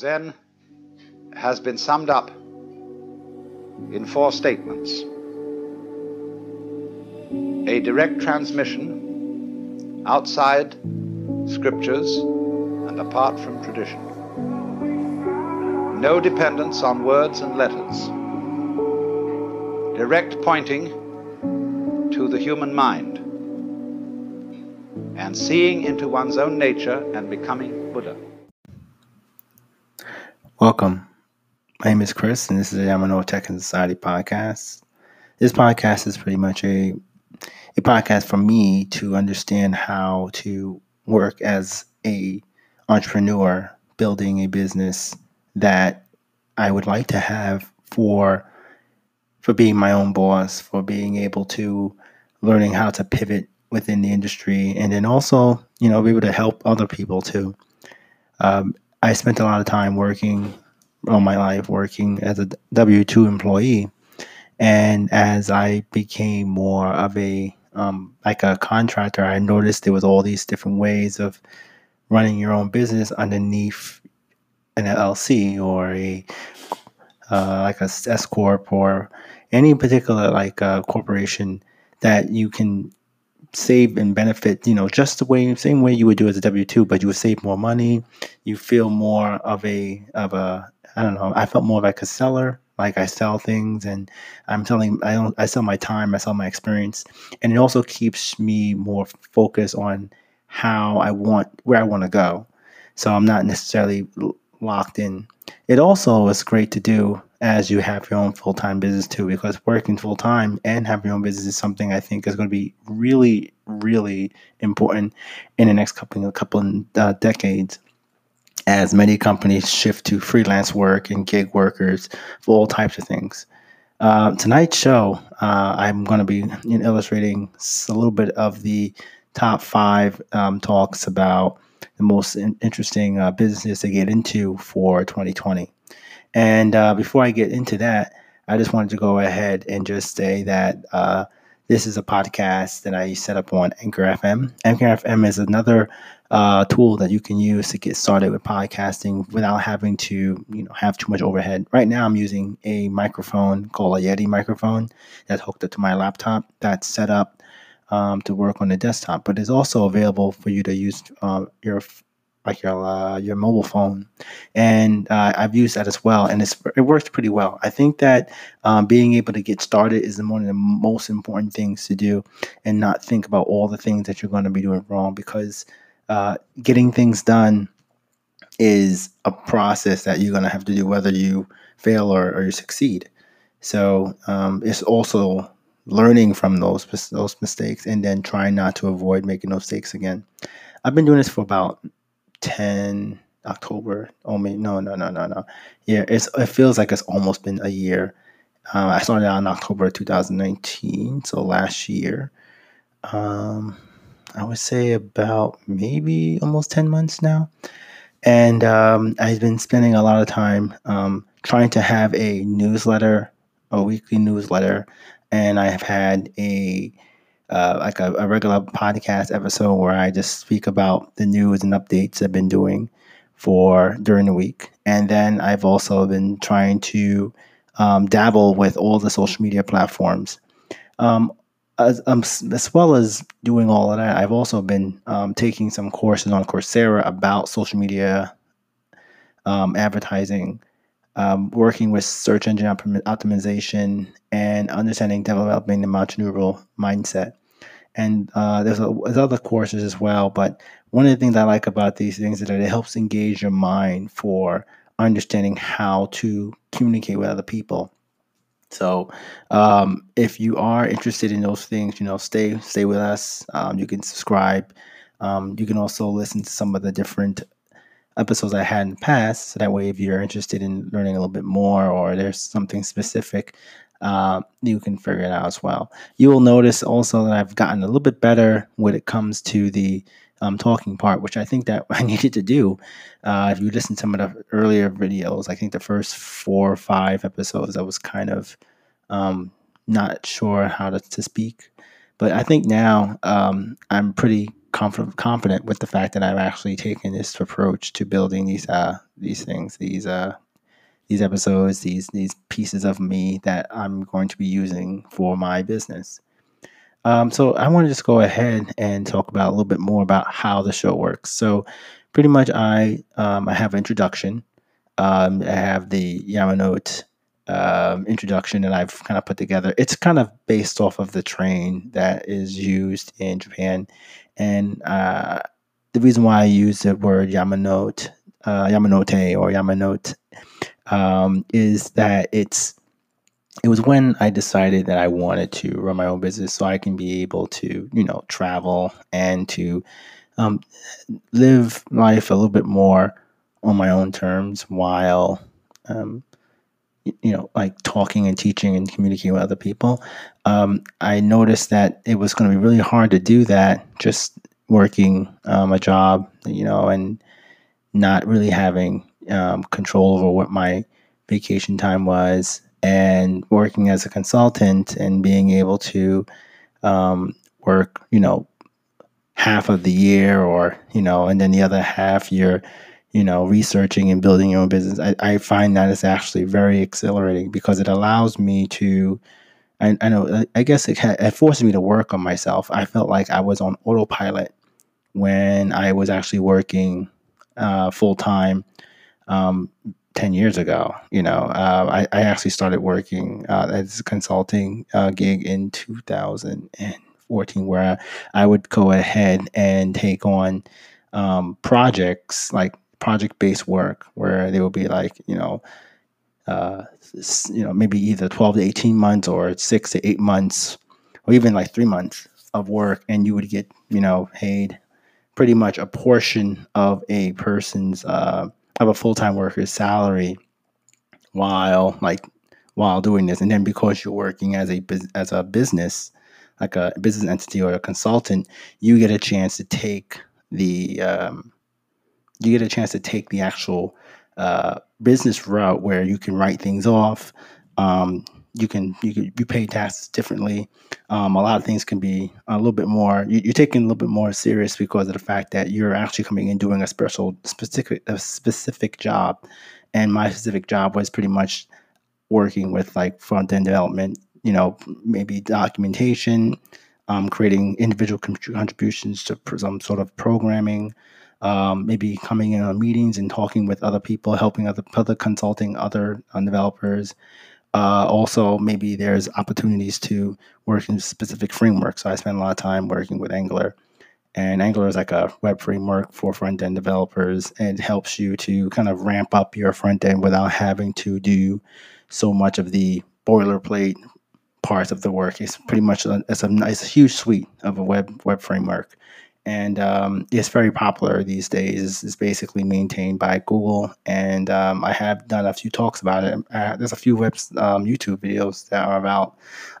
Zen has been summed up in four statements a direct transmission outside scriptures and apart from tradition. No dependence on words and letters. Direct pointing to the human mind and seeing into one's own nature and becoming Buddha. Welcome. My name is Chris, and this is the Yamanote Tech and Society podcast. This podcast is pretty much a a podcast for me to understand how to work as a entrepreneur building a business that I would like to have for for being my own boss, for being able to learning how to pivot within the industry, and then also you know be able to help other people too. Um, I spent a lot of time working all my life working as a W two employee, and as I became more of a um, like a contractor, I noticed there was all these different ways of running your own business underneath an LLC or a uh, like a S corp or any particular like uh, corporation that you can save and benefit. You know, just the way same way you would do as a W two, but you would save more money. You feel more of a of a I don't know. I felt more like a seller like I sell things and I'm selling I don't I sell my time, I sell my experience. And it also keeps me more focused on how I want where I want to go. So I'm not necessarily locked in. It also is great to do as you have your own full time business too, because working full time and having your own business is something I think is going to be really, really important in the next couple of couple uh, decades as many companies shift to freelance work and gig workers for all types of things. Uh, tonight's show, uh, I'm going to be illustrating a little bit of the top five um, talks about the most in- interesting uh, businesses to get into for 2020. And uh, before I get into that, I just wanted to go ahead and just say that uh, this is a podcast that I set up on Anchor FM. Anchor FM is another uh, tool that you can use to get started with podcasting without having to, you know, have too much overhead. Right now, I'm using a microphone called a Yeti microphone that's hooked up to my laptop. That's set up um, to work on the desktop, but it's also available for you to use uh, your like your uh, your mobile phone, and uh, I've used that as well, and it's it works pretty well. I think that um, being able to get started is one of the most important things to do, and not think about all the things that you're going to be doing wrong because uh, getting things done is a process that you're going to have to do whether you fail or, or you succeed. So um, it's also learning from those those mistakes and then trying not to avoid making those mistakes again. I've been doing this for about 10 October. Oh, me, no, no, no, no, no. Yeah, it's it feels like it's almost been a year. Uh, I started out in October 2019, so last year. Um, I would say about maybe almost 10 months now. And um, I've been spending a lot of time um, trying to have a newsletter, a weekly newsletter. And I have had a uh, like a, a, regular podcast episode where I just speak about the news and updates I've been doing for during the week. And then I've also been trying to um, dabble with all the social media platforms. Um, as, um, as well as doing all of that, I've also been um, taking some courses on Coursera about social media um, advertising, um, working with search engine optimization, and understanding developing the entrepreneurial mindset and uh, there's, a, there's other courses as well. But one of the things I like about these things is that it helps engage your mind for understanding how to communicate with other people. So, um, if you are interested in those things, you know, stay stay with us. Um, you can subscribe. Um, you can also listen to some of the different episodes I had in the past. So that way, if you're interested in learning a little bit more, or there's something specific uh, you can figure it out as well. You will notice also that I've gotten a little bit better when it comes to the um, talking part, which I think that I needed to do. Uh, if you listen to some of the earlier videos, I think the first four or five episodes, I was kind of um, not sure how to, to speak. But I think now um, I'm pretty confident confident with the fact that I've actually taken this approach to building these uh these things, these uh these episodes, these these pieces of me that I'm going to be using for my business. Um, so I want to just go ahead and talk about a little bit more about how the show works. So pretty much, I um, I have an introduction. Um, I have the Yamanote um, introduction that I've kind of put together. It's kind of based off of the train that is used in Japan, and uh, the reason why I use the word Yamanote, uh, Yamanote or Yamanote, um, is that it's it was when I decided that I wanted to run my own business so I can be able to, you know, travel and to um, live life a little bit more on my own terms while, um, you know, like talking and teaching and communicating with other people. Um, I noticed that it was going to be really hard to do that just working um, a job, you know, and not really having um, control over what my vacation time was and working as a consultant and being able to um, work, you know, half of the year or, you know, and then the other half you're, you know, researching and building your own business. I, I find that it's actually very exhilarating because it allows me to, I, I know, I guess it, it forces me to work on myself. I felt like I was on autopilot when I was actually working uh, full time um, 10 years ago. You know, uh, I, I, actually started working uh, as a consulting uh, gig in 2014, where I, I, would go ahead and take on um, projects like project based work, where they would be like, you know, uh, you know, maybe either 12 to 18 months or six to eight months, or even like three months of work, and you would get, you know, paid pretty much a portion of a person's uh, of a full time worker's salary while like while doing this, and then because you're working as a as a business, like a business entity or a consultant, you get a chance to take the um, you get a chance to take the actual uh, business route where you can write things off. Um, you can you can you pay taxes differently. Um, a lot of things can be a little bit more. You, are taking a little bit more serious because of the fact that you're actually coming in doing a special specific a specific job, and my specific job was pretty much working with like front end development. You know, maybe documentation, um, creating individual contributions to some sort of programming. Um, maybe coming in on meetings and talking with other people, helping other other consulting other uh, developers, uh, also, maybe there's opportunities to work in specific frameworks. So I spend a lot of time working with Angular. And Angular is like a web framework for front end developers and helps you to kind of ramp up your front end without having to do so much of the boilerplate parts of the work. It's pretty much a, it's a nice, huge suite of a web web framework and um, it's very popular these days. It's basically maintained by Google, and um, I have done a few talks about it. Uh, there's a few web um, YouTube videos that are about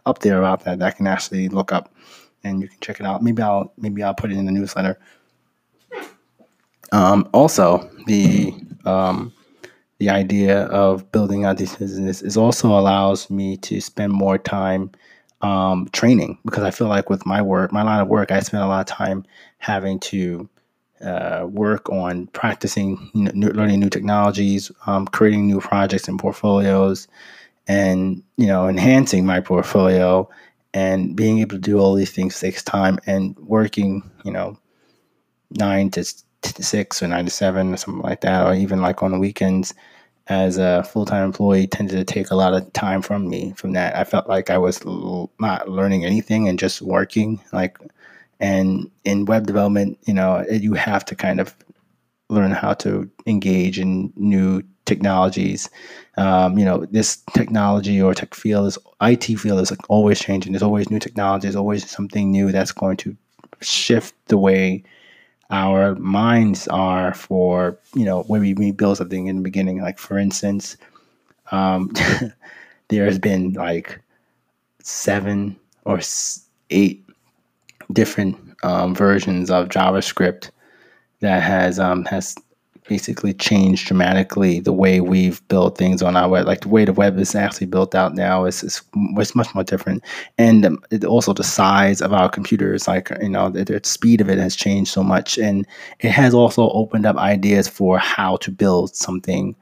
up there about that that I can actually look up, and you can check it out. Maybe I'll maybe I'll put it in the newsletter. Um, also, the um, the idea of building out this business is also allows me to spend more time um, training because I feel like with my work, my line of work, I spend a lot of time having to uh, work on practicing, learning new technologies, um, creating new projects and portfolios, and you know, enhancing my portfolio. And being able to do all these things takes time. And working, you know, nine to, to six or nine to seven or something like that, or even like on the weekends as a full-time employee tended to take a lot of time from me from that. I felt like i was l- not learning anything and just working like and in web development you know you have to kind of learn how to engage in new technologies. Um, you know this technology or tech field is it field is like always changing. There's always new technology there's always something new that's going to shift the way our minds are for you know when we, build something in the beginning like for instance um, there has been like seven or eight different um, versions of javascript that has um, has basically changed dramatically the way we've built things on our web. Like the way the web is actually built out now is, is, is much more different. And um, it, also the size of our computers, like, you know, the, the, speed of it has changed so much. And it has also opened up ideas for how to build something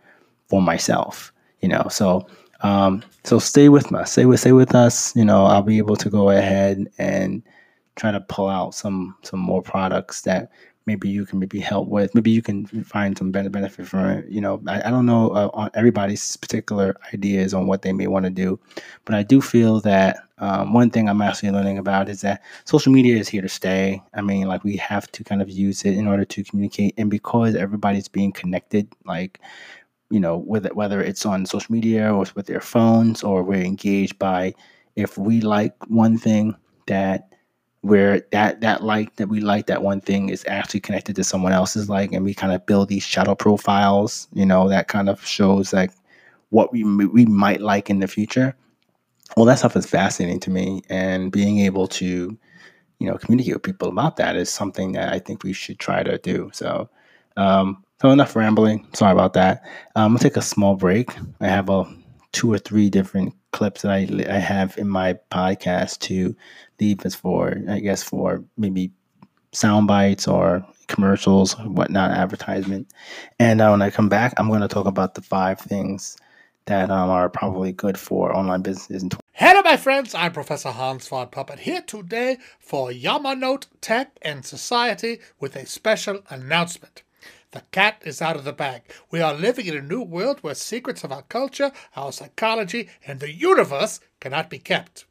for myself, you know. So, um, so stay with us, stay with, stay with us. You know, I'll be able to go ahead and try to pull out some, some more products that maybe you can maybe help with. Maybe you can find some benefit from it. You know, I, I don't know uh, on everybody's particular ideas on what they may want to do, but I do feel that um, one thing I'm actually learning about is that social media is here to stay. I mean, like we have to kind of use it in order to communicate, and because everybody's being connected, like you know, whether whether it's on social media or with their phones or we're engaged by, if we like one thing that where that that like that we like that one thing is actually connected to someone else's like and we kind of build these shadow profiles you know that kind of shows like what we we might like in the future. Well that stuff is fascinating to me and being able to you know communicate with people about that is something that i think we should try to do. So um so enough rambling. Sorry about that. Um, i'm gonna take a small break. I have a two or three different clips that I, I have in my podcast to leave as for, I guess, for maybe sound bites or commercials, whatnot, advertisement. And uh, when I come back, I'm going to talk about the five things that um, are probably good for online businesses. In Hello, my friends. I'm Professor Hans von Puppet here today for Yamanote Tech and Society with a special announcement. The cat is out of the bag. We are living in a new world where secrets of our culture, our psychology, and the universe cannot be kept.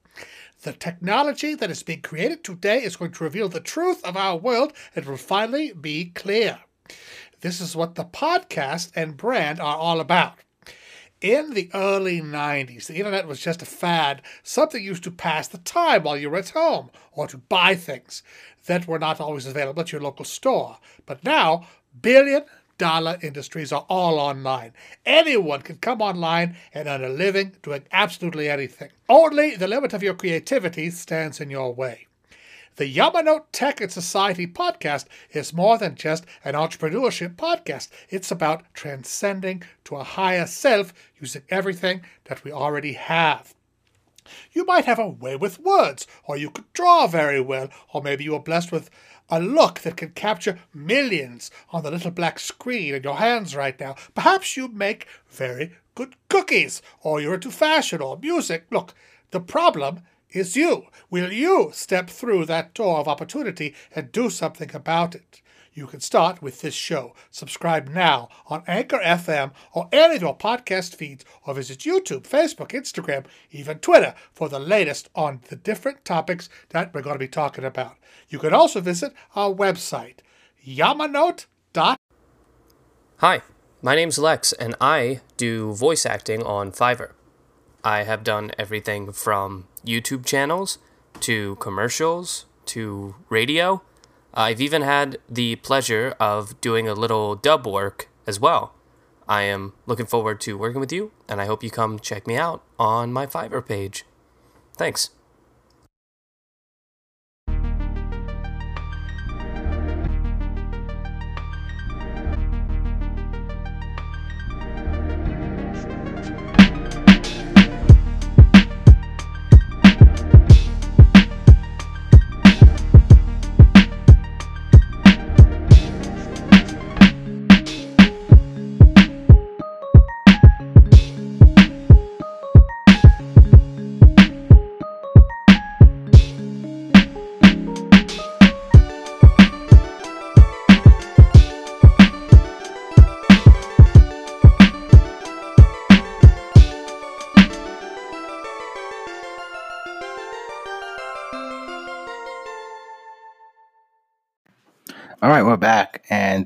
The technology that is being created today is going to reveal the truth of our world and will finally be clear. This is what the podcast and brand are all about. In the early 90s, the internet was just a fad, something used to pass the time while you were at home, or to buy things that were not always available at your local store. But now, billion dollar industries are all online. Anyone can come online and earn a living doing absolutely anything. Only the limit of your creativity stands in your way. The Yamanote Tech and Society podcast is more than just an entrepreneurship podcast. It's about transcending to a higher self using everything that we already have. You might have a way with words, or you could draw very well, or maybe you are blessed with a look that can capture millions on the little black screen in your hands right now. Perhaps you make very good cookies, or you're into fashion or music. Look, the problem is you. Will you step through that door of opportunity and do something about it? You can start with this show. Subscribe now on Anchor FM or any of your podcast feeds, or visit YouTube, Facebook, Instagram, even Twitter for the latest on the different topics that we're going to be talking about. You can also visit our website, yamanote.com. Hi, my name's Lex, and I do voice acting on Fiverr. I have done everything from YouTube channels to commercials to radio Uh, I've even had the pleasure of doing a little dub work as well. I am looking forward to working with you, and I hope you come check me out on my Fiverr page. Thanks.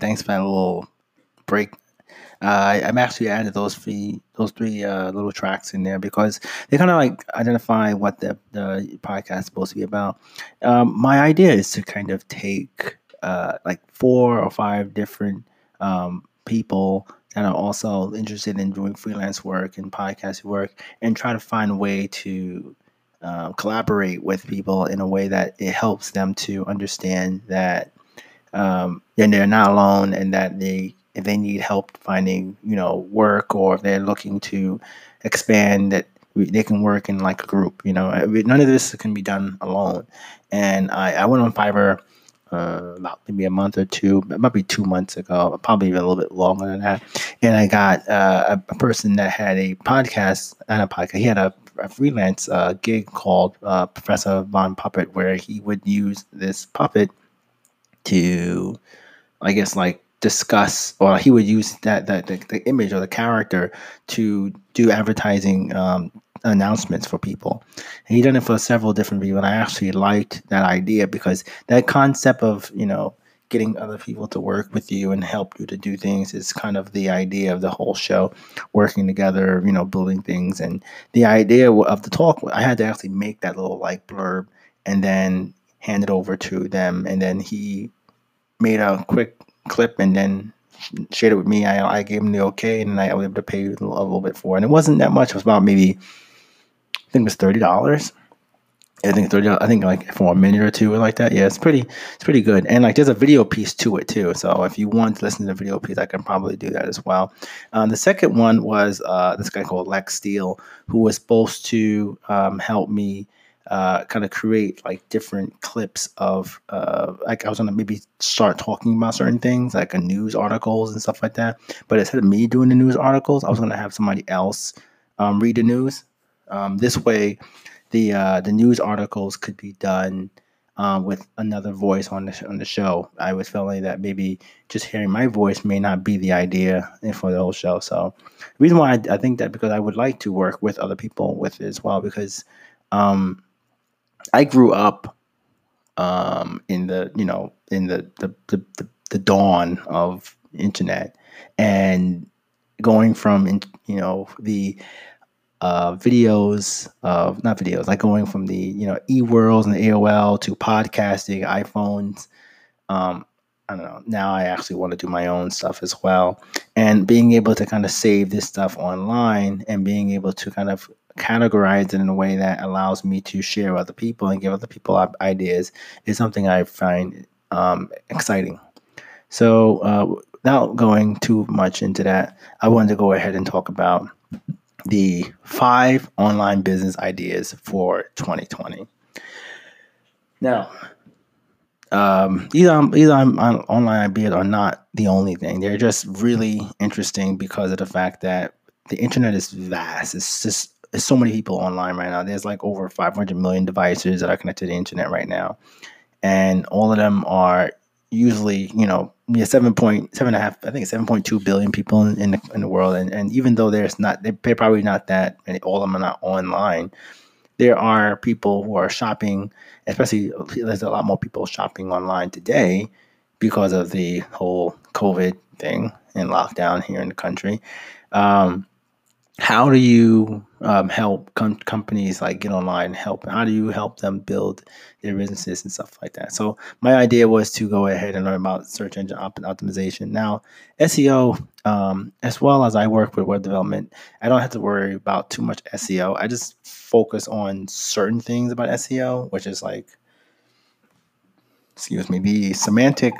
Thanks for that little break. Uh, I'm actually added those three those three uh, little tracks in there because they kind of like identify what the the podcast is supposed to be about. Um, my idea is to kind of take uh, like four or five different um, people that are also interested in doing freelance work and podcast work, and try to find a way to uh, collaborate with people in a way that it helps them to understand that um, and they're not alone and that they if they need help finding you know work or if they're looking to expand that they can work in like a group you know none of this can be done alone and i, I went on fiverr uh, about maybe a month or two, it might be two months ago, probably even a little bit longer than that. And I got uh, a, a, person that had a podcast, and a podcast. He had a, a freelance uh, gig called uh, Professor Von Puppet, where he would use this puppet to, I guess, like discuss, or he would use that that the, the image or the character to do advertising um, announcements for people. And he done it for several different people. And I actually liked that idea because that concept of, you know, getting other people to work with you and help you to do things is kind of the idea of the whole show working together you know building things and the idea of the talk i had to actually make that little like blurb and then hand it over to them and then he made a quick clip and then shared it with me i, I gave him the okay and i was able to pay a little bit for it and it wasn't that much it was about maybe I think it was thirty dollars. I think thirty. I think like for a minute or two or like that. Yeah, it's pretty. It's pretty good. And like there's a video piece to it too. So if you want to listen to the video piece, I can probably do that as well. Um, the second one was uh, this guy called Lex Steele, who was supposed to um, help me. Uh, kind of create like different clips of uh, like I was gonna maybe start talking about certain things like a news articles and stuff like that. But instead of me doing the news articles, I was gonna have somebody else um, read the news. Um, this way, the uh, the news articles could be done um, with another voice on the on the show. I was feeling that maybe just hearing my voice may not be the idea for the whole show. So, the reason why I, I think that because I would like to work with other people with it as well because um, I grew up um, in the you know in the the, the the the dawn of internet and going from you know the uh, videos of not videos like going from the you know e-worlds and AOL to podcasting, iPhones. Um, I don't know. Now I actually want to do my own stuff as well, and being able to kind of save this stuff online and being able to kind of categorize it in a way that allows me to share with other people and give other people ideas is something I find um, exciting. So, uh, without going too much into that, I wanted to go ahead and talk about the five online business ideas for 2020. Now, um, these, um, these um, online ideas are not the only thing. They're just really interesting because of the fact that the internet is vast. It's just so many people online right now. There's like over 500 million devices that are connected to the internet right now, and all of them are usually, you know, yeah, seven point seven and a half. I think seven point two billion people in, in the in the world, and and even though there's not, they're probably not that. All of them are not online. There are people who are shopping, especially there's a lot more people shopping online today because of the whole COVID thing and lockdown here in the country. Um, how do you um, help com- companies like get online help how do you help them build their businesses and stuff like that? So my idea was to go ahead and learn about search engine op- optimization. Now seo um, as well as i work with web development i don't have to worry about too much seo i just focus on certain things about seo which is like excuse me the semantic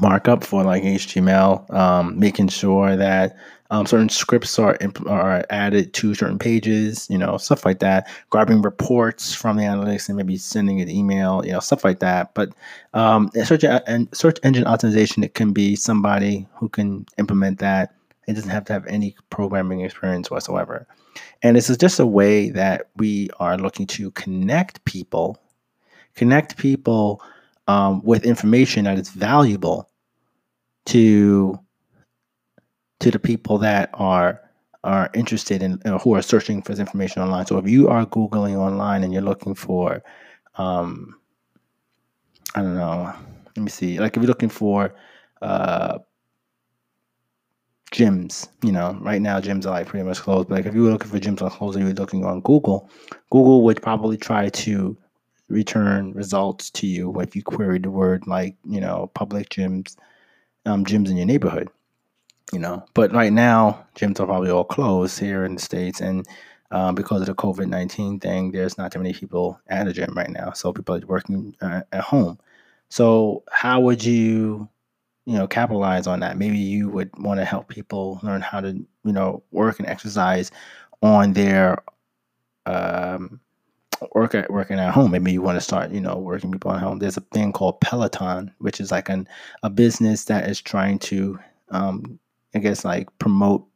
markup for like html um, making sure that um, certain scripts are imp- are added to certain pages, you know, stuff like that. Grabbing reports from the analytics and maybe sending an email, you know, stuff like that. But um, search and search engine optimization, it can be somebody who can implement that. It doesn't have to have any programming experience whatsoever. And this is just a way that we are looking to connect people, connect people um, with information that is valuable to to the people that are are interested in uh, who are searching for this information online. So if you are googling online and you're looking for, um, I don't know, let me see, like if you're looking for uh, gyms, you know, right now gyms are like pretty much closed. But like if you were looking for gyms on closed and you're looking on Google, Google would probably try to return results to you if you query the word like you know public gyms, um, gyms in your neighborhood you know. But right now, gyms are probably all closed here in the states, and um, because of the COVID nineteen thing, there's not too many people at a gym right now. So people are working uh, at home. So how would you you know capitalize on that. Maybe you would want to help people learn how to you know work and exercise on their um, work at working at home. Maybe you want to start, you know, working people at home. There's a thing called Peloton, which is like an a business that is trying to, um, I guess, like promote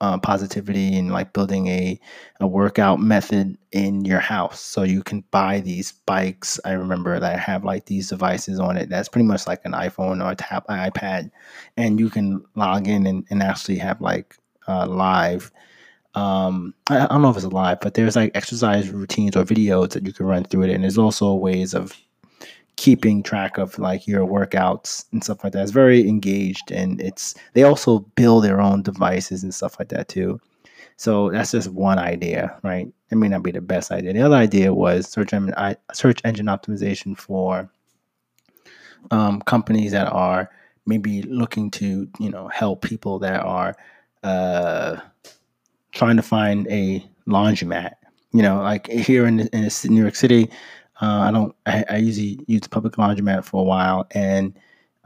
uh, positivity and like building a a workout method in your house. So you can buy these bikes. I remember that have like these devices on it. That's pretty much like an iPhone or a tab iPad, and you can log in and, and actually have like uh, live um I, I don't know if it's live, but there's like exercise routines or videos that you can run through it, and there's also ways of keeping track of like your workouts and stuff like that. It's very engaged, and it's they also build their own devices and stuff like that too. So that's just one idea, right? It may not be the best idea. The other idea was search engine search engine optimization for um, companies that are maybe looking to you know help people that are uh, trying to find a laundromat. You know, like here in, in New York City, uh, I don't. I, I, usually use public laundromat for a while, and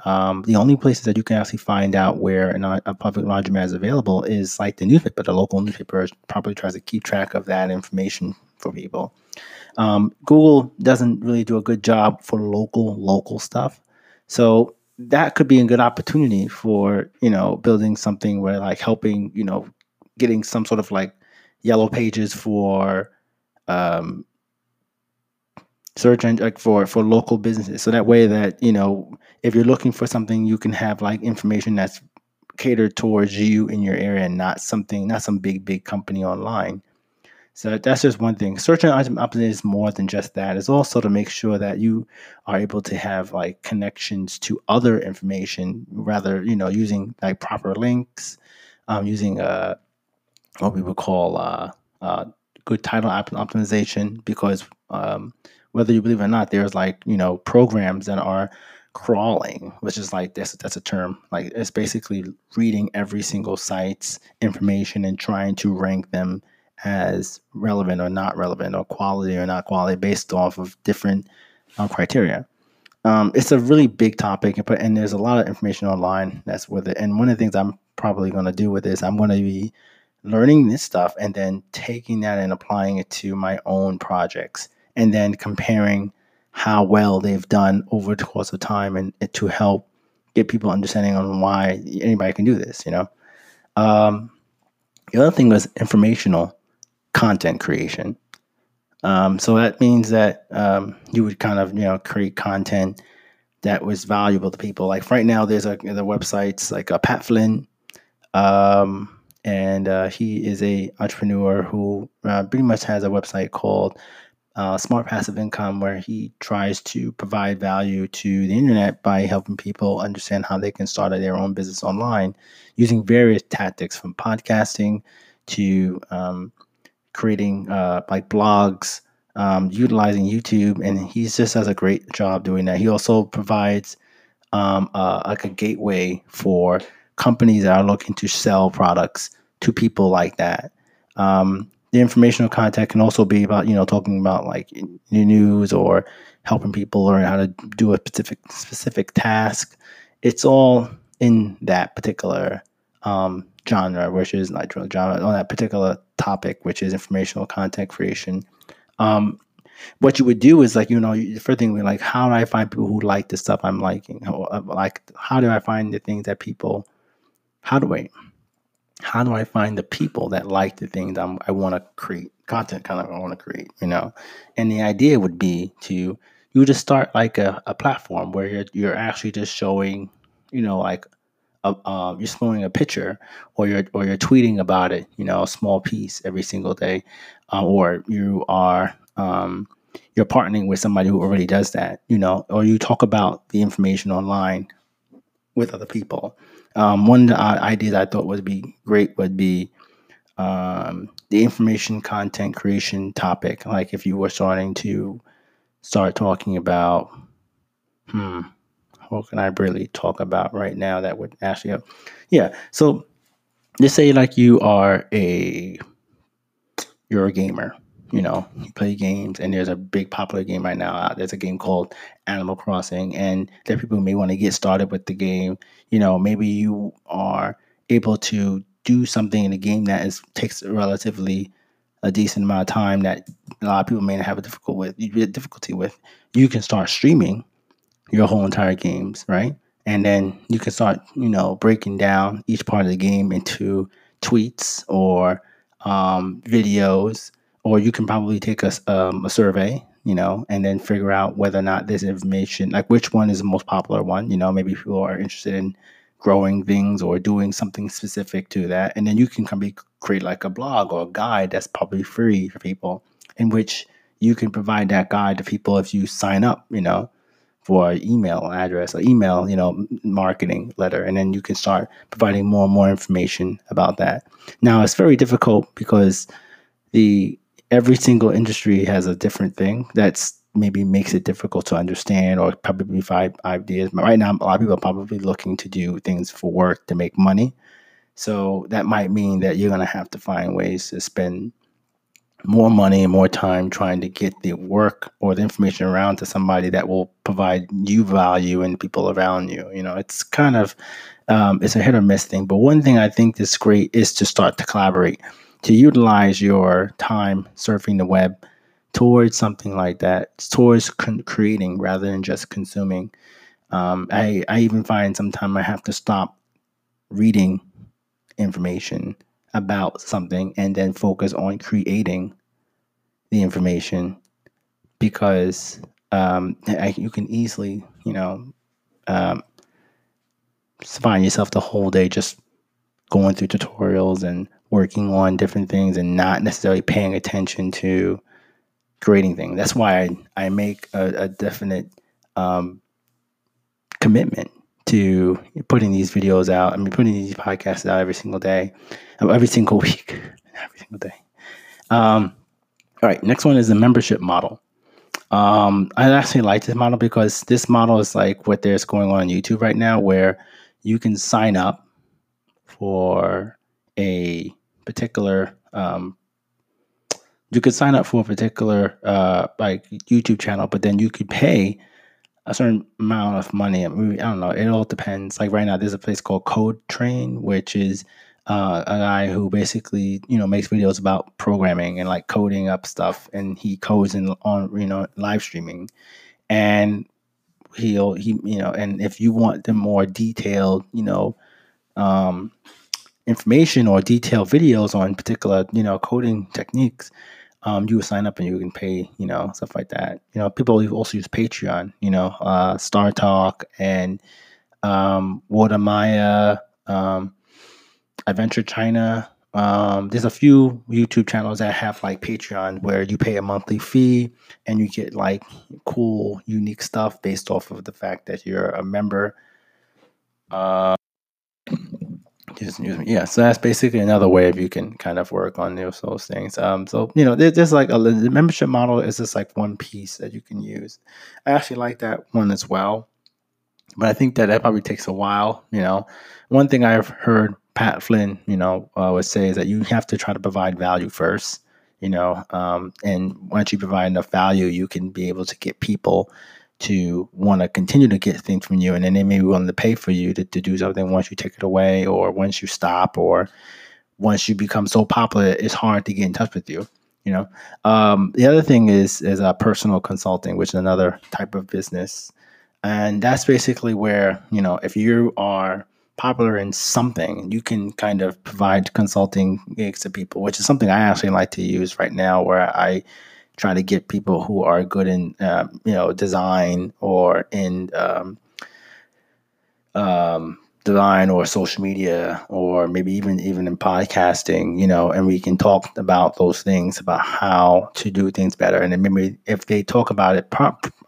um, the only places that you can actually find out where an, a public laundromat is available is like the newspaper. The local newspaper probably tries to keep track of that information for people. Um, Google doesn't really do a good job for local local stuff, so that could be a good opportunity for you know building something where like helping you know getting some sort of like yellow pages for um, search engine like for for local businesses. So that way that you know if you're looking for something you can have like information that's catered towards you in your area and not something not some big big company online. So that's just one thing. Search engine optimization is more than just that. It's also to make sure that you are able to have like connections to other information rather you know using like proper links um, using uh, what we would call uh, uh, good title optimization because um, whether you believe it or not, there's like you know programs that are crawling, which is like that's that's a term. Like it's basically reading every single site's information and trying to rank them as relevant or not relevant or quality or not quality based off of different uh, criteria. Um, it's a really big topic, but and there's a lot of information online that's with it. And one of the things I'm probably going to do with this, I'm going to be learning this stuff and then taking that and applying it to my own projects and then comparing how well they've done over the course of time and, and to help get people understanding on why anybody can do this you know? Um, the other thing was informational content creation. Um, so that means that um, you would kind of you know create content that was valuable to people. Like right now there's a the websites like a pat flynn um, and uh, he is a entrepreneur who uh, pretty much has a website called uh, Smart Passive Income, where he tries to provide value to the internet by helping people understand how they can start their own business online using various tactics, from podcasting to um, creating uh, like blogs, um, utilizing YouTube, and he just does a great job doing that. He also provides um, uh, like a gateway for companies that are looking to sell products to people like that. Um, the informational content can also be about you know talking about like new news or helping people learn how to do a specific specific task. It's all in that particular um, genre, which is not genre on that particular topic, which is informational content creation. Um, what you would do is like you know the first thing like how do I find people who like the stuff I'm liking? Uh, like how do I find the things that people? How do I? How do I find the people that like the things I'm, i want to create content kind of I want to create, you know? And the idea would be to you just start like a, a platform where you're you're actually just showing, you know, like a, uh, you're showing a picture or you're or you're tweeting about it, you know, a small piece every single day, uh, or you are um, you're partnering with somebody who already does that, you know, or you talk about the information online with other people um, one uh, ideas I thought would be great would be um, the information content creation topic. Like if you were starting to start talking about, hmm, what can I really talk about right now that would actually help? Yeah. So let's say like you are a you're a gamer, you know, you play games, and there's a big popular game right now. Uh, there's a game called Animal Crossing, and there are people who may want to get started with the game. You know, maybe you are able to do something in a game that is takes relatively a decent amount of time that a lot of people may have a difficult with difficulty with. You can start streaming your whole entire games, right? And then you can start, you know, breaking down each part of the game into tweets or um, videos, or you can probably take a, um, a survey, you know, and then figure out whether or not this information, like which one is the most popular one. You know, maybe people are interested in growing things or doing something specific to that, and then you can come be, create like a blog or a guide that's probably free for people, in which you can provide that guide to people if you sign up. You know, for email address, an email, you know, marketing letter, and then you can start providing more and more information about that. Now it's very difficult because the every single industry has a different thing that's maybe makes it difficult to understand or probably five ideas. But right now, a lot of people are probably looking to do things for work to make money. So that might mean that you're going to have to find ways to spend more money and more time trying to get the work or the information around to somebody that will provide you value and people around you. You know, it's kind of um, it's a hit or miss thing. But one thing I think is great is to start to collaborate, to utilize your time surfing the web towards something like that, towards con- creating rather than just consuming. Um, I I even find sometimes I have to stop reading information about something and then focus on creating the information because um, I, you can easily, you know, um, find yourself the whole day just going through tutorials and working on different things and not necessarily paying attention to creating things. That's why I, I make a, a definite um, commitment to putting these videos out. I mean, putting these podcasts out every single day, um, every single week, every single day. Um, all right, next one is the membership model. Um, I actually like this model because this model is like what there's going on on YouTube right now, where you can sign up for a particular um, you could sign up for a particular uh, like YouTube channel, but then you could pay a certain amount of money. I, mean, I don't know. It all depends. Like right now, there's a place called Code Train, which is uh, a guy who basically you know makes videos about programming and like coding up stuff, and he codes in on you know live streaming, and he'll he you know, and if you want the more detailed you know um, information or detailed videos on particular you know coding techniques um, you sign up and you can pay, you know, stuff like that. You know, people also use Patreon, you know, uh, Star Talk and um, Watermaya, um, Adventure China. Um, there's a few YouTube channels that have like Patreon where you pay a monthly fee and you get like cool, unique stuff based off of the fact that you're a member. Uh, yeah, so that's basically another way if you can kind of work on those, those things. Um, so you know, there, there's like a the membership model is just like one piece that you can use. I actually like that one as well, but I think that that probably takes a while. You know, one thing I've heard Pat Flynn, you know, uh, would say is that you have to try to provide value first. You know, um, and once you provide enough value, you can be able to get people to want to continue to get things from you and then they may be willing to pay for you to, to do something once you take it away or once you stop or once you become so popular it's hard to get in touch with you you know? Um, the other thing is is a personal consulting which is another type of business. And that's basically where you know if you are popular in something you can kind of provide consulting gigs to people which is something i actually like to use right now where i trying to get people who are good in uh, you know design or in um, um, design or social media or maybe even even in podcasting you know and we can talk about those things about how to do things better and then maybe if they talk about it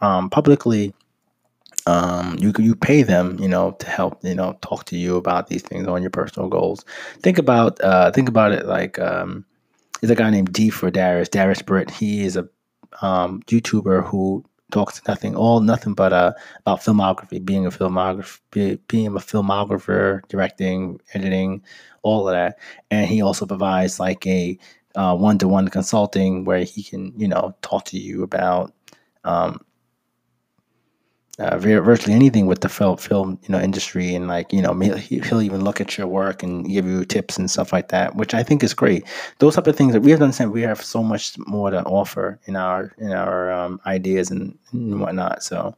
um, publicly um, you you pay them, you know, to help, you know, talk to you about these things on your personal goals. Think about uh, think about it like um, there's a guy named D for Darius, Darius Britt. He is a um, YouTuber who talks nothing, all nothing but uh, about filmography, being a filmographer, being a filmographer, directing, editing, all of that. And he also provides like a one to one consulting where he can, you know, talk to you about um, uh, virtually anything with the film, film, you know, industry, and like, you know, he'll even look at your work and give you tips and stuff like that, which I think is great. Those type of things that we have done, we have so much more to offer in our in our um, ideas and, and, whatnot. So,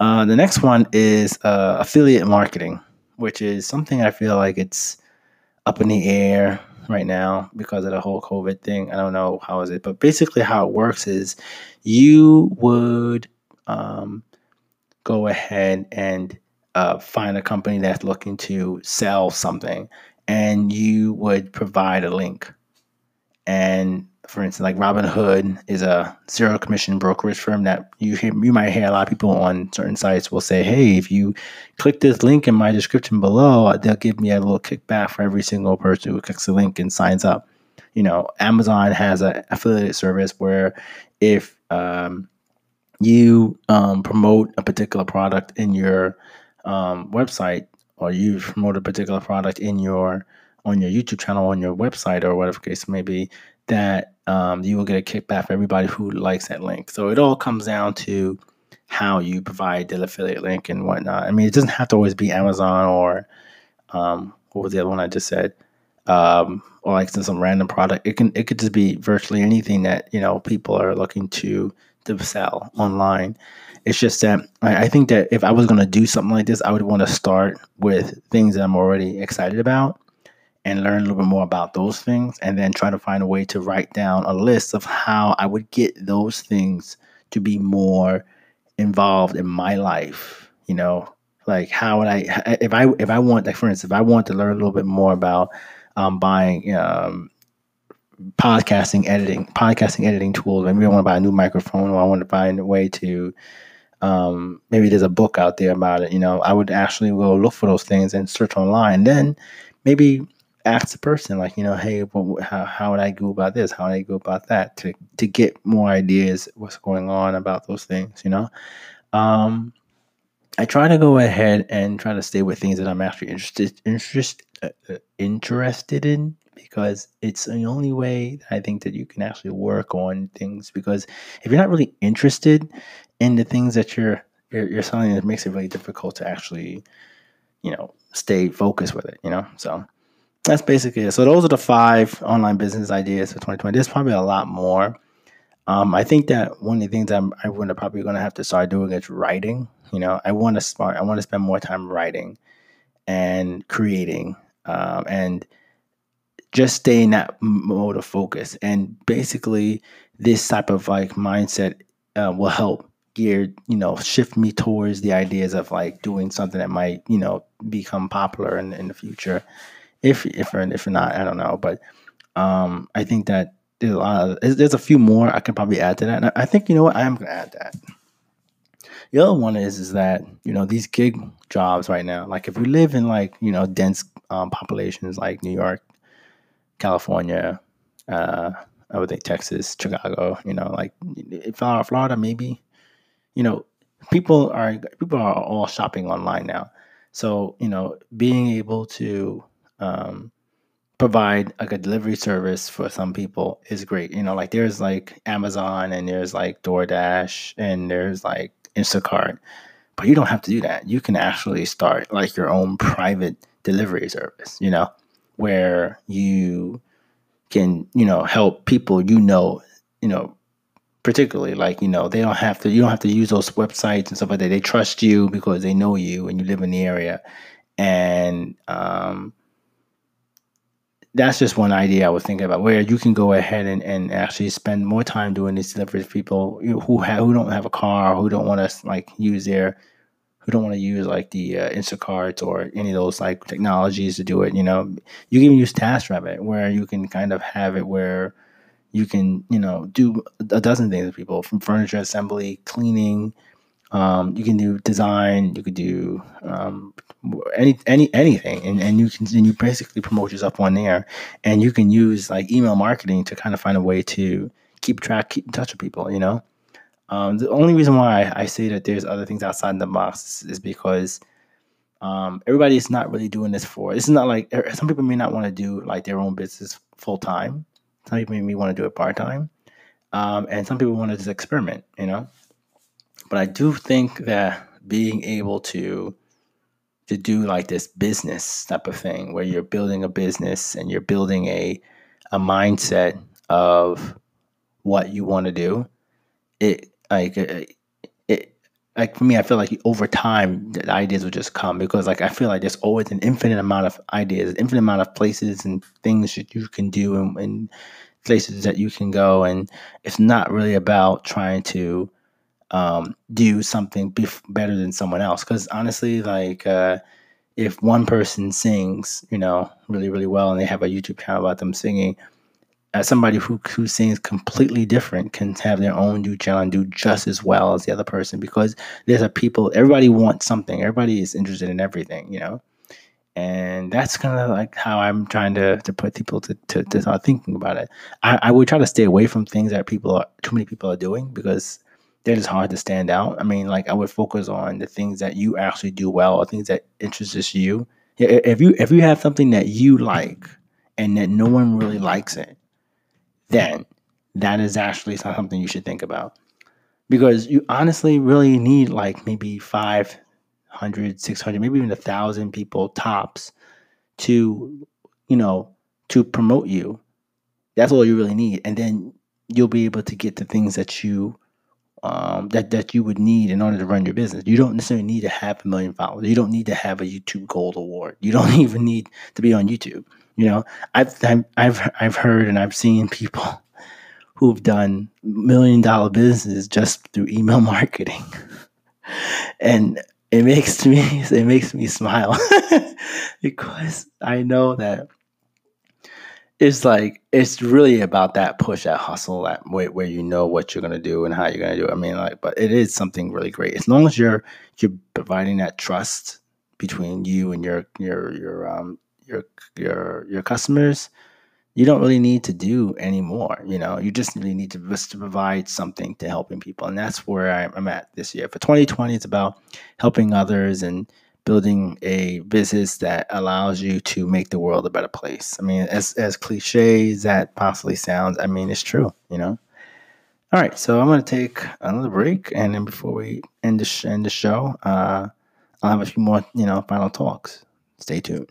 uh, the next one is uh, affiliate marketing, which is something I feel like it's up in the air right now because of the whole COVID thing. I don't know how is it, but basically how it works is you would um, go ahead and uh, find a company that's looking to sell something and you would provide a link. And for instance, like Robinhood is a zero commission brokerage firm that you hear, you might hear a lot of people on certain sites will say, "Hey, if you click this link in my description below, they'll give me a little kickback for every single person who clicks the link and signs up." You know, Amazon has an affiliate service where if um, you um, promote a particular product in your um, website or you promote a particular product in your on your YouTube channel on your website or whatever case may be, that um, you will get a kickback for everybody who likes that link. So it all comes down to how you provide the affiliate link and whatnot. I mean, it doesn't have to always be Amazon or um, what was the other one I just said, um, or like some random product. It can it could just be virtually anything that you know people are looking to to sell online. It's just that I, I think that if I was going to do something like this, I would want to start with things that I'm already excited about and learn a little bit more about those things and then try to find a way to write down a list of how I would get those things to be more involved in my life, you know, like how would I if I if I want like for instance if I want to learn a little bit more about um, buying um, podcasting editing, podcasting editing tools. Maybe I want to buy a new microphone, or I want to find a way to. Um, maybe there's a book out there about it. You know, I would actually go look for those things and search online. Then maybe ask the person, like, you know, hey, well, how, how would I go about this? How would I go about that? To to get more ideas, what's going on about those things. You know, um, I try to go ahead and try to stay with things that I'm actually interested interest, uh, uh interested in because it's the only way I think that you can actually work on things. Because if you're not really interested in the things that you're you're, you're selling, it makes it really difficult to actually, you know, stay focused with it. You know, so that's basically it. So those are the five online business ideas for 2020. There's probably a lot more. Um, I think that one of the things I'm I to probably going to have to start doing is writing. You know, I want to start. I want to spend more time writing and creating um, and just stay in that mode of focus. And basically, this type of like mindset uh, will help gear, you know, shift me towards the ideas of like doing something that might, you know, become popular in, in the future. If if or if not, I don't know. But um, I think that there's a lot of, there's a few more I can probably add to that. And I think you know what I am going to add that. The other one is is that you know these gig jobs right now. Like if we live in like you know dense um, populations like New York, California, uh, I would think Texas, Chicago, you know, like Florida, maybe. You know, people are people are all shopping online now, so you know, being able to um, provide like a delivery service for some people is great. You know, like there's like Amazon and there's like DoorDash and there's like Instacart, but you don't have to do that. You can actually start like your own private delivery service. You know, where you can, you know, help people you know, you know, particularly like, you know, they don't have to you don't have to use those websites and stuff like that. They trust you because they know you and you live in the area. And um that's just one idea I was thinking about where you can go ahead and, and actually spend more time doing these deliveries people who who don't have a car, who don't want to like use their who don't want to use like the uh, Instacart or any of those like technologies to do it, you know, you can use TaskRabbit where you can kind of have it where you can, you know, do a dozen things with people from furniture assembly, cleaning. Um, you can do design. You could do um, any any anything, and, and you can and you basically promote yourself on there, and you can use like email marketing to kind of find a way to keep track, keep in touch with people. You know, um, the only reason why I say that there's other things outside the box is because um, everybody is not really doing this for. It's not like er, some people may not want to do like their own business full time. Some people may want to do it part time, um, and some people want to just experiment. You know, but I do think that being able to to do like this business type of thing where you're building a business and you're building a a mindset of what you want to do it like it, it like for me i feel like over time the ideas will just come because like i feel like there's always an infinite amount of ideas infinite amount of places and things that you can do and, and places that you can go and it's not really about trying to um, do something bef- better than someone else. Because honestly, like uh, if one person sings, you know, really really well, and they have a YouTube channel about them singing, as somebody who who sings completely different can have their own channel and do just as well as the other person because there's a people. Everybody wants something. Everybody is interested in everything, you know. And that's kind of like how I'm trying to, to put people to, to, to start thinking about it. I, I would try to stay away from things that people are too many people are doing because that is hard to stand out. I mean, like I would focus on the things that you actually do well or things that interests you. If you if you have something that you like and that no one really likes it, then that is actually something you should think about. Because you honestly really need like maybe 500, 600, maybe even a thousand people tops to, you know, to promote you. That's all you really need. And then you'll be able to get the things that you um, that that you would need in order to run your business. You don't necessarily need to have a million followers. You don't need to have a YouTube Gold Award. You don't even need to be on YouTube. You know, I've I've I've heard and I've seen people who've done million dollar businesses just through email marketing, and it makes me it makes me smile because I know that it's like it's really about that push, that hustle, that where, where you know what you're gonna do and how you're gonna do it. I mean, like, but it is something really great as long as you're you're providing that trust between you and your your your um your your your customers. You don't really need to do anymore. You know, you just really need to just to provide something to helping people, and that's where I'm at this year. For 2020, it's about helping others and building a business that allows you to make the world a better place. I mean, as as cliche as that possibly sounds, I mean it's true. You know. All right, so I'm going to take another break, and then before we end the sh- end the show, uh, I'll have a few more, you know, final talks. Stay tuned.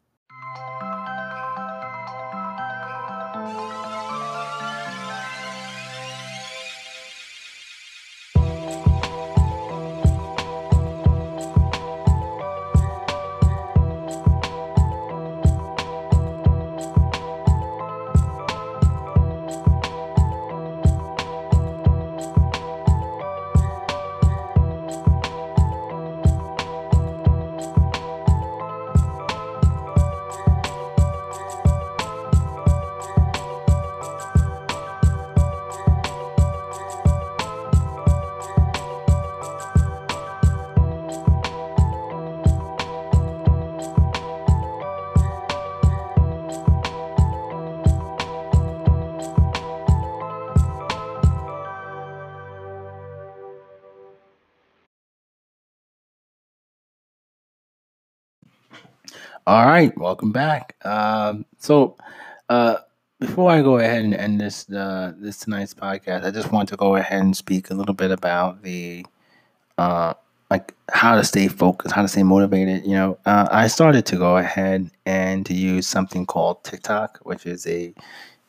All right, welcome back. Um, so, uh, before I go ahead and end this uh, this tonight's podcast, I just want to go ahead and speak a little bit about the uh, like how to stay focused, how to stay motivated. You know, uh, I started to go ahead and to use something called TikTok, which is a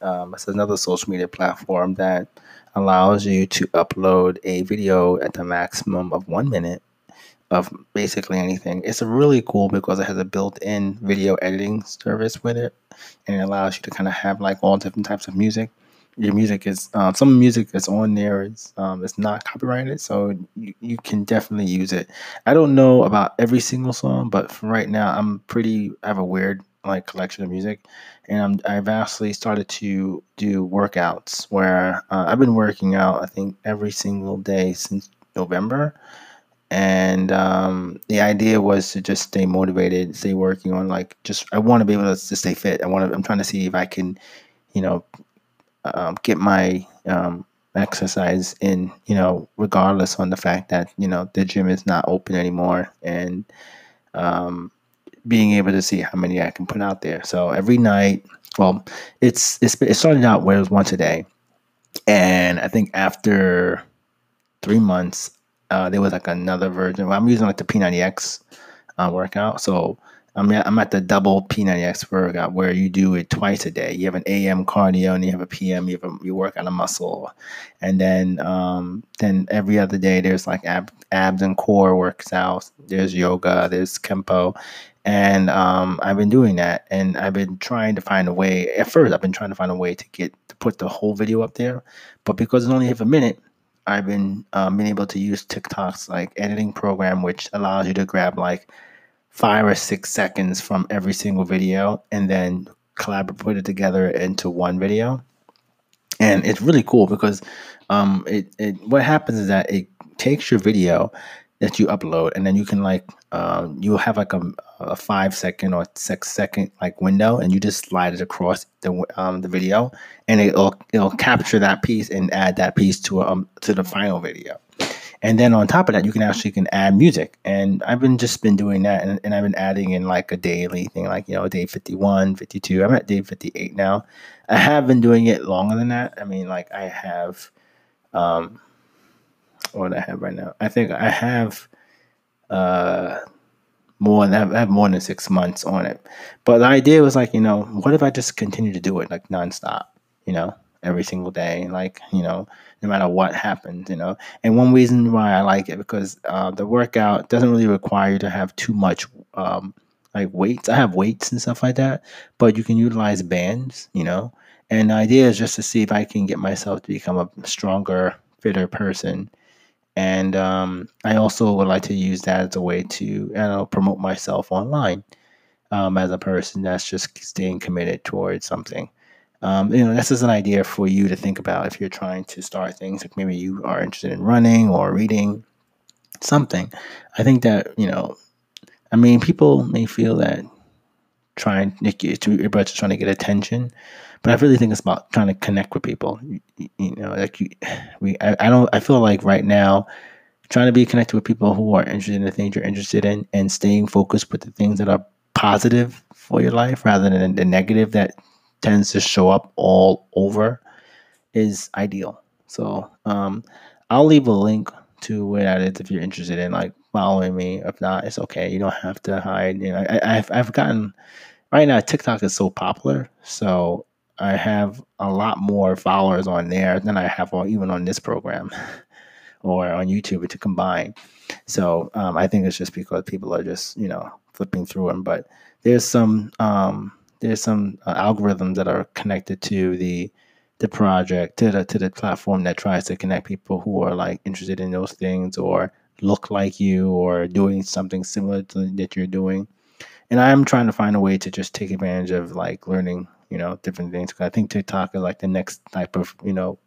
um, it's another social media platform that allows you to upload a video at the maximum of one minute of basically anything. It's really cool because it has a built-in video editing service with it, and it allows you to kind of have like all different types of music. Your music is uh, some music that's on there is um, it's not copyrighted, so you, you can definitely use it. I don't know about every single song, but for right now, I'm pretty. I have a weird like collection of music, and I'm I've actually started to do workouts where uh, I've been working out. I think every single day since November and um, the idea was to just stay motivated, stay working on like just I want to be able to, to stay fit. I want to. I'm trying to see if I can, you know, um, get my um, exercise in. You know, regardless on the fact that you know the gym is not open anymore, and um, being able to see how many I can put out there. So every night, well, it's it's it started out where it was once a day, and I think after three months, uh, there was like another version. Well, I'm using like the P90X uh, workout, so I'm at, I'm at the double P90X workout where you do it twice a day. You have an AM cardio and you have a PM. You have a, you work on a muscle, and then um, then every other day there's like ab, abs and core works out. There's yoga. There's Kenpo, and um, I've been doing that. And I've been trying to find a way. At first, I've been trying to find a way to get to put the whole video up there, but because it's only half a minute, I've been um, able to use TikTok's like editing program, which allows you to grab like five or six seconds from every single video and then collaborate put it together into one video. And it's really cool because um it, it what happens is that it takes your video that you upload and then you can like um, you'll have like a, a five second or six second like window and you just slide it across the um, the video and it'll it'll capture that piece and add that piece to um to the final video and then on top of that, you can actually can add music. And I've been just been doing that and, and I've been adding in like a daily thing, like, you know, day 51, 52. I'm at day 58 now. I have been doing it longer than that. I mean, like I have, um, what I have right now? I think I have, uh, more than I have more than six months on it. But the idea was like, you know, what if I just continue to do it like nonstop, you know, every single day, like, you know, no matter what happens, you know. And one reason why I like it because uh, the workout doesn't really require you to have too much um, like weights. I have weights and stuff like that, but you can utilize bands, you know. And the idea is just to see if I can get myself to become a stronger, fitter person. And um, I also would like to use that as a way to, you know, promote myself online um, as a person that's just staying committed towards something um, you know, this is an idea for you to think about if you're trying to start things. Like maybe you are interested in running or reading something. I think that you know, I mean, people may feel that trying to about trying to get attention, but I really think it's about trying to connect with people. You, you know, like you, we, I, I don't, I feel like right now trying to be connected with people who are interested in the things you're interested in and staying focused with the things that are positive for your life rather than the negative that tends to show up all over is ideal. So um, I'll leave a link to where that is if you're interested in like following me. If not, it's okay. You don't have to hide. You know, I, have I've gotten right now TikTok is so popular, so I have a lot more followers on there than I have on even on this program or on YouTube to combine. So um, I think it's just because people are just you know flipping through them, but there's some um, there's some uh, algorithms that are connected to the the project to the to the platform that tries to connect people who are like interested in those things or look like you or doing something similar to that you're doing. And I'm trying to find a way to just take advantage of like learning, you know, different things. Cause I think TikTok is like the next type of, you know,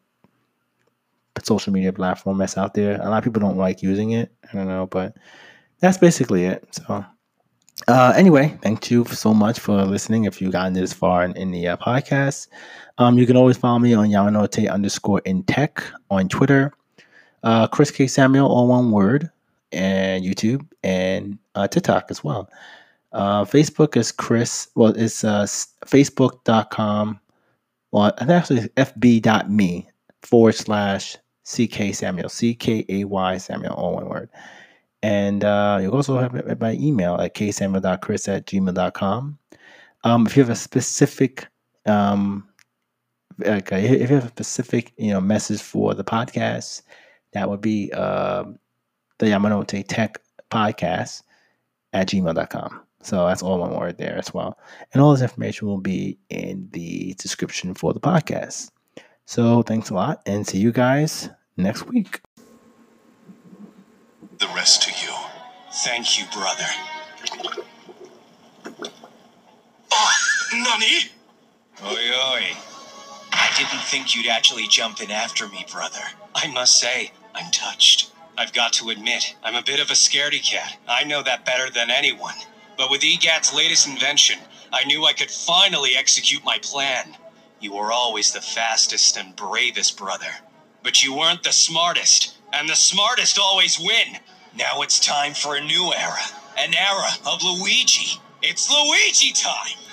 social media platform that's out there. A lot of people don't like using it. I don't know, but that's basically it. So uh, anyway, thank you so much for listening. If you've gotten this far in, in the uh, podcast, um, you can always follow me on Yamanote underscore in tech on Twitter, uh, Chris K Samuel, all one word, and YouTube and uh, TikTok as well. Uh, Facebook is Chris. Well, it's uh, facebook.com. Well, and actually fb.me forward slash CK Samuel, C K A Y Samuel, all one word. And uh, you also have by email at ksamuel.chris at gmail.com. Um, if you have a specific, um, like uh, if you have a specific, you know, message for the podcast, that would be uh, the Yamanote Tech Podcast at gmail.com. So that's all one word there as well. And all this information will be in the description for the podcast. So thanks a lot and see you guys next week the rest to you. Thank you, brother. Oh, Nani? Oi, oi. I didn't think you'd actually jump in after me, brother. I must say, I'm touched. I've got to admit, I'm a bit of a scaredy cat. I know that better than anyone. But with EGAT's latest invention, I knew I could finally execute my plan. You were always the fastest and bravest, brother. But you weren't the smartest, and the smartest always win. Now it's time for a new era. An era of Luigi. It's Luigi time!